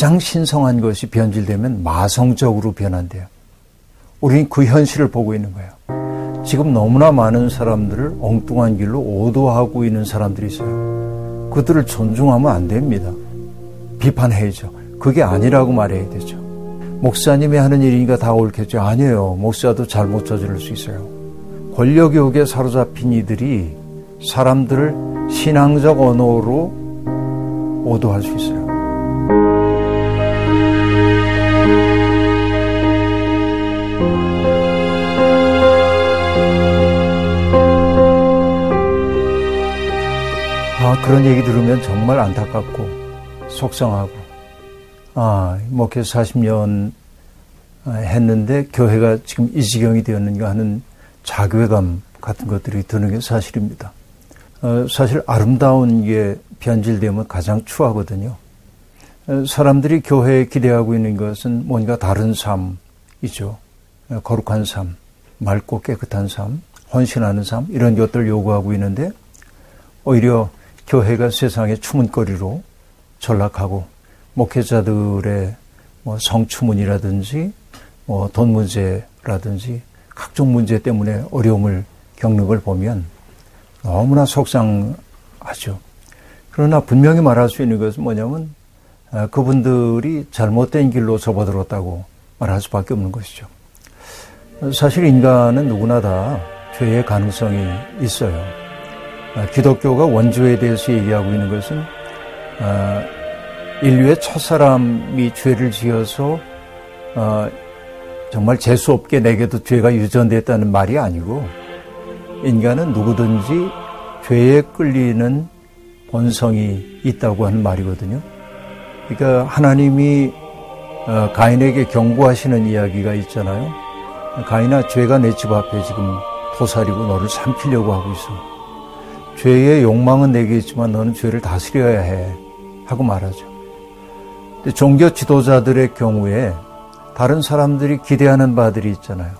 가장 신성한 것이 변질되면 마성적으로 변한대요. 우리는 그 현실을 보고 있는 거예요. 지금 너무나 많은 사람들을 엉뚱한 길로 오도하고 있는 사람들이 있어요. 그들을 존중하면 안 됩니다. 비판해야죠. 그게 아니라고 말해야 되죠. 목사님이 하는 일이니까 다 옳겠죠. 아니에요. 목사도 잘못 저지를 수 있어요. 권력욕에 사로잡힌 이들이 사람들을 신앙적 언어로 오도할 수 있어요. 그런 얘기 들으면 정말 안타깝고 속상하고 아, 목회 40년 했는데 교회가 지금 이 지경이 되었는가 하는 자괴감 같은 것들이 드는 게 사실입니다. 어, 사실 아름다운 게 변질되면 가장 추하거든요. 어, 사람들이 교회에 기대하고 있는 것은 뭔가 다른 삶이죠. 어, 거룩한 삶, 맑고 깨끗한 삶, 헌신하는 삶, 이런 것들을 요구하고 있는데, 오히려 교회가 세상의 추문거리로 전락하고, 목회자들의 뭐 성추문이라든지, 뭐 돈 문제라든지, 각종 문제 때문에 어려움을 겪는 걸 보면 너무나 속상하죠. 그러나 분명히 말할 수 있는 것은 뭐냐면 아, 그분들이 잘못된 길로 접어들었다고 말할 수밖에 없는 것이죠. 사실 인간은 누구나 다 죄의 가능성이 있어요. 아, 기독교가 원죄에 대해서 얘기하고 있는 것은 아, 인류의 첫 사람이 죄를 지어서 정말 재수 없게 내게도 죄가 유전됐다는 말이 아니고 인간은 누구든지 죄에 끌리는 본성이 있다고 하는 말이거든요. 그러니까 하나님이 어, 가인에게 경고하시는 이야기가 있잖아요. 가인아, 죄가 내 집 앞에 지금 도사리고 너를 삼키려고 하고 있어. 죄의 욕망은 내게 있지만 너는 죄를 다스려야 해. 하고 말하죠. 종교 지도자들의 경우에 다른 사람들이 기대하는 바들이 있잖아요.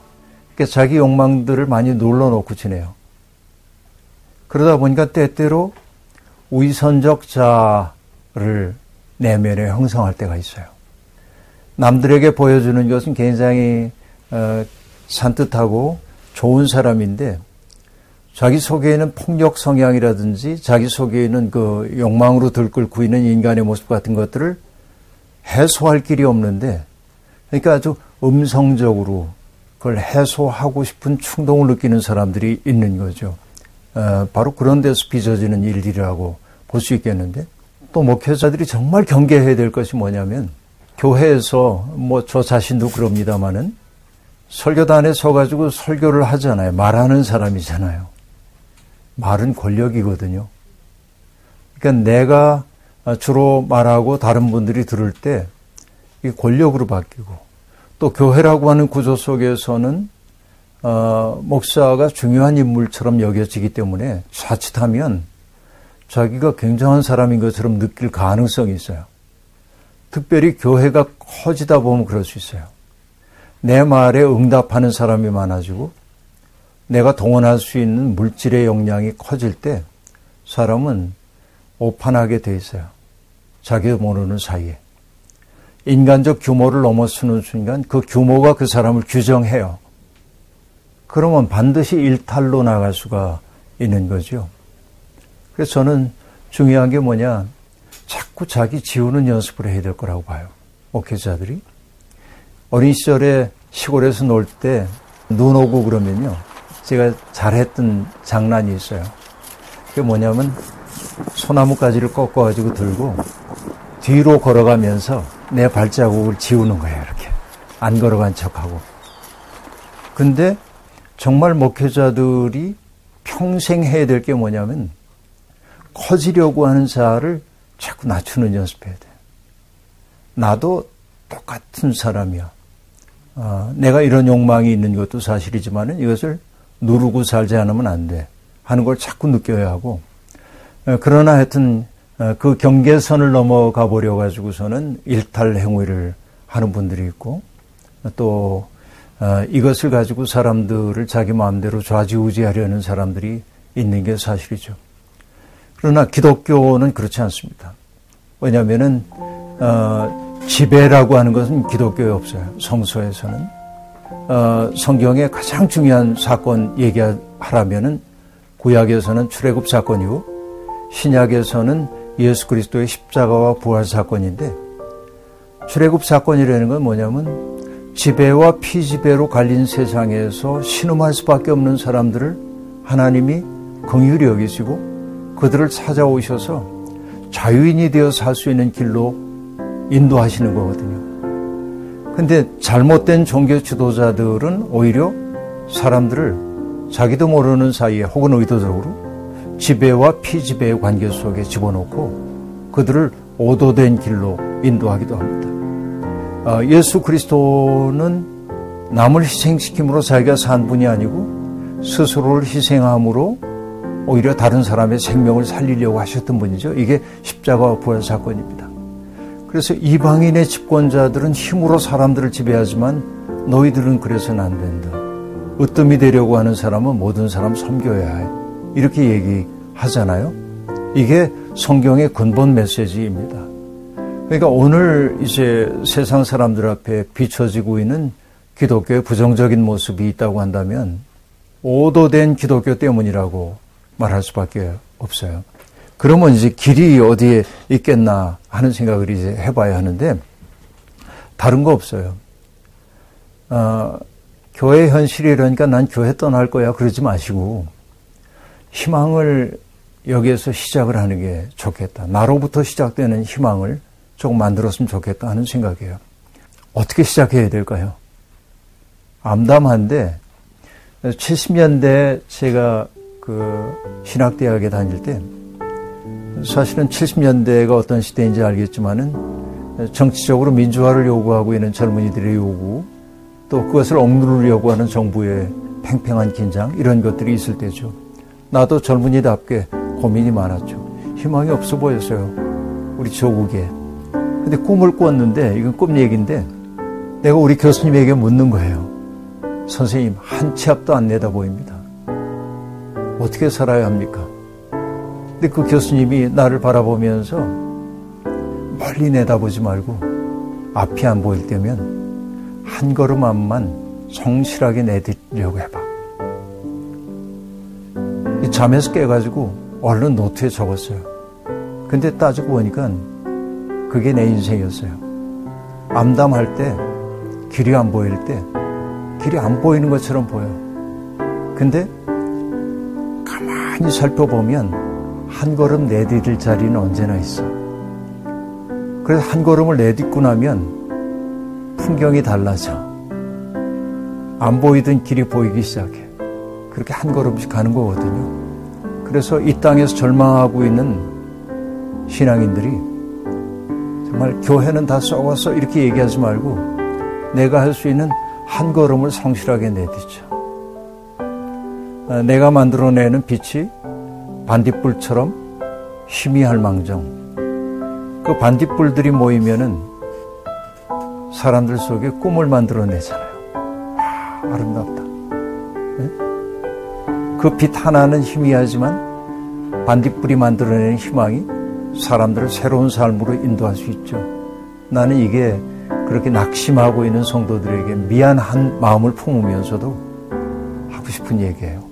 그러니까 자기 욕망들을 많이 눌러놓고 지내요. 그러다 보니까 때때로 위선적 자를 내면에 형성할 때가 있어요. 남들에게 보여주는 것은 굉장히 어, 산뜻하고 좋은 사람인데 자기 속에는 폭력 성향이라든지 자기 속에는 그 욕망으로 들끓고 있는 인간의 모습 같은 것들을 해소할 길이 없는데 그러니까 아주 음성적으로 그걸 해소하고 싶은 충동을 느끼는 사람들이 있는 거죠. 어, 바로 그런 데서 빚어지는 일이라고 볼 수 있겠는데 또 목회자들이 정말 경계해야 될 것이 뭐냐면 교회에서 뭐 저 자신도 그럽니다마는 설교단에 서가지고 설교를 하잖아요. 말하는 사람이잖아요. 말은 권력이거든요. 그러니까 내가 주로 말하고 다른 분들이 들을 때 이게 권력으로 바뀌고 또 교회라고 하는 구조 속에서는 어, 목사가 중요한 인물처럼 여겨지기 때문에 자칫하면 자기가 굉장한 사람인 것처럼 느낄 가능성이 있어요. 특별히 교회가 커지다 보면 그럴 수 있어요. 내 말에 응답하는 사람이 많아지고 내가 동원할 수 있는 물질의 역량이 커질 때 사람은 오판하게 돼 있어요. 자기도 모르는 사이에. 인간적 규모를 넘어서는 순간 그 규모가 그 사람을 규정해요. 그러면 반드시 일탈로 나갈 수가 있는 거죠. 그래서 저는 중요한 게 뭐냐. 자꾸 자기 지우는 연습을 해야 될 거라고 봐요. 목회자들이. 어린 시절에 시골에서 놀 때 눈 오고 그러면요. 제가 잘했던 장난이 있어요. 그게 뭐냐면 소나무 가지를 꺾어가지고 들고 뒤로 걸어가면서 내 발자국을 지우는 거예요. 이렇게. 안 걸어간 척하고. 근데 정말 목회자들이 평생 해야 될 게 뭐냐면 커지려고 하는 자를 자꾸 낮추는 연습해야 돼. 나도 똑같은 사람이야. 어, 내가 이런 욕망이 있는 것도 사실이지만 이것을 누르고 살지 않으면 안 돼. 하는 걸 자꾸 느껴야 하고. 어, 그러나 하여튼 어, 그 경계선을 넘어가 버려 가지고서는 일탈 행위를 하는 분들이 있고 또 어, 이것을 가지고 사람들을 자기 마음대로 좌지우지하려는 사람들이 있는 게 사실이죠. 그러나 기독교는 그렇지 않습니다. 왜냐하면은 어, 지배라고 하는 것은 기독교에 없어요. 성서에서는. 어, 성경의 가장 중요한 사건 얘기하라면은 구약에서는 출애굽 사건이고 신약에서는 예수 그리스도의 십자가와 부활 사건인데 출애굽 사건이라는 건 뭐냐면 지배와 피지배로 갈린 세상에서 신음할 수밖에 없는 사람들을 하나님이 긍휼히 여기시고 그들을 찾아오셔서 자유인이 되어 살 수 있는 길로 인도하시는 거거든요. 근데 잘못된 종교 지도자들은 오히려 사람들을 자기도 모르는 사이에 혹은 의도적으로 지배와 피지배의 관계 속에 집어넣고 그들을 오도된 길로 인도하기도 합니다. 아, 예수 그리스도는 남을 희생시킴으로 자기가 산 분이 아니고 스스로를 희생함으로 오히려 다른 사람의 생명을 살리려고 하셨던 분이죠. 이게 십자가 부활 사건입니다. 그래서 이방인의 집권자들은 힘으로 사람들을 지배하지만 너희들은 그래서는 안 된다. 으뜸이 되려고 하는 사람은 모든 사람 섬겨야 해. 이렇게 얘기하잖아요. 이게 성경의 근본 메시지입니다. 그러니까 오늘 이제 세상 사람들 앞에 비춰지고 있는 기독교의 부정적인 모습이 있다고 한다면 오도된 기독교 때문이라고 말할 수밖에 없어요. 그러면 이제 길이 어디에 있겠나 하는 생각을 이제 해봐야 하는데 다른 거 없어요. 어, 교회 현실이라니까 난 교회 떠날 거야 그러지 마시고 희망을 여기에서 시작을 하는 게 좋겠다. 나로부터 시작되는 희망을 조금 만들었으면 좋겠다 하는 생각이에요. 어떻게 시작해야 될까요? 암담한데 70년대 제가 그 신학대학에 다닐 때 사실은 70년대가 어떤 시대인지 알겠지만은 정치적으로 민주화를 요구하고 있는 젊은이들의 요구 또 그것을 억누르려고 하는 정부의 팽팽한 긴장 이런 것들이 있을 때죠. 나도 젊은이답게 고민이 많았죠. 희망이 없어 보였어요. 우리 조국에. 근데 꿈을 꿨는데 이건 꿈 얘기인데 내가 우리 교수님에게 묻는 거예요. 선생님 한 치 앞도 안 내다 보입니다. 어떻게 살아야 합니까? 근데 그 교수님이 나를 바라보면서 멀리 내다보지 말고 앞이 안 보일 때면 한 걸음 앞만 성실하게 내딛려고 해봐. 잠에서 깨가지고 얼른 노트에 적었어요. 근데 따지고 보니까 그게 내 인생이었어요. 암담할 때, 길이 안 보일 때, 길이 안 보이는 것처럼 보여. 근데 가만히 살펴보면 한 걸음 내디딜 자리는 언제나 있어. 그래서 한 걸음을 내딛고 나면 풍경이 달라져. 안 보이던 길이 보이기 시작해. 그렇게 한 걸음씩 가는 거거든요. 그래서 이 땅에서 절망하고 있는 신앙인들이 정말 교회는 다 썩었어 이렇게 얘기하지 말고 내가 할 수 있는 한 걸음을 성실하게 내딛자. 아, 내가 만들어내는 빛이 반딧불처럼 희미할 망정. 그 반딧불들이 모이면은 사람들 속에 꿈을 만들어내잖아요. 와, 아름답다. 네? 그빛 하나는 희미하지만 반딧불이 만들어내는 희망이 사람들을 새로운 삶으로 인도할 수 있죠. 나는 이게 그렇게 낙심하고 있는 성도들에게 미안한 마음을 품으면서도 하고 싶은 얘기예요.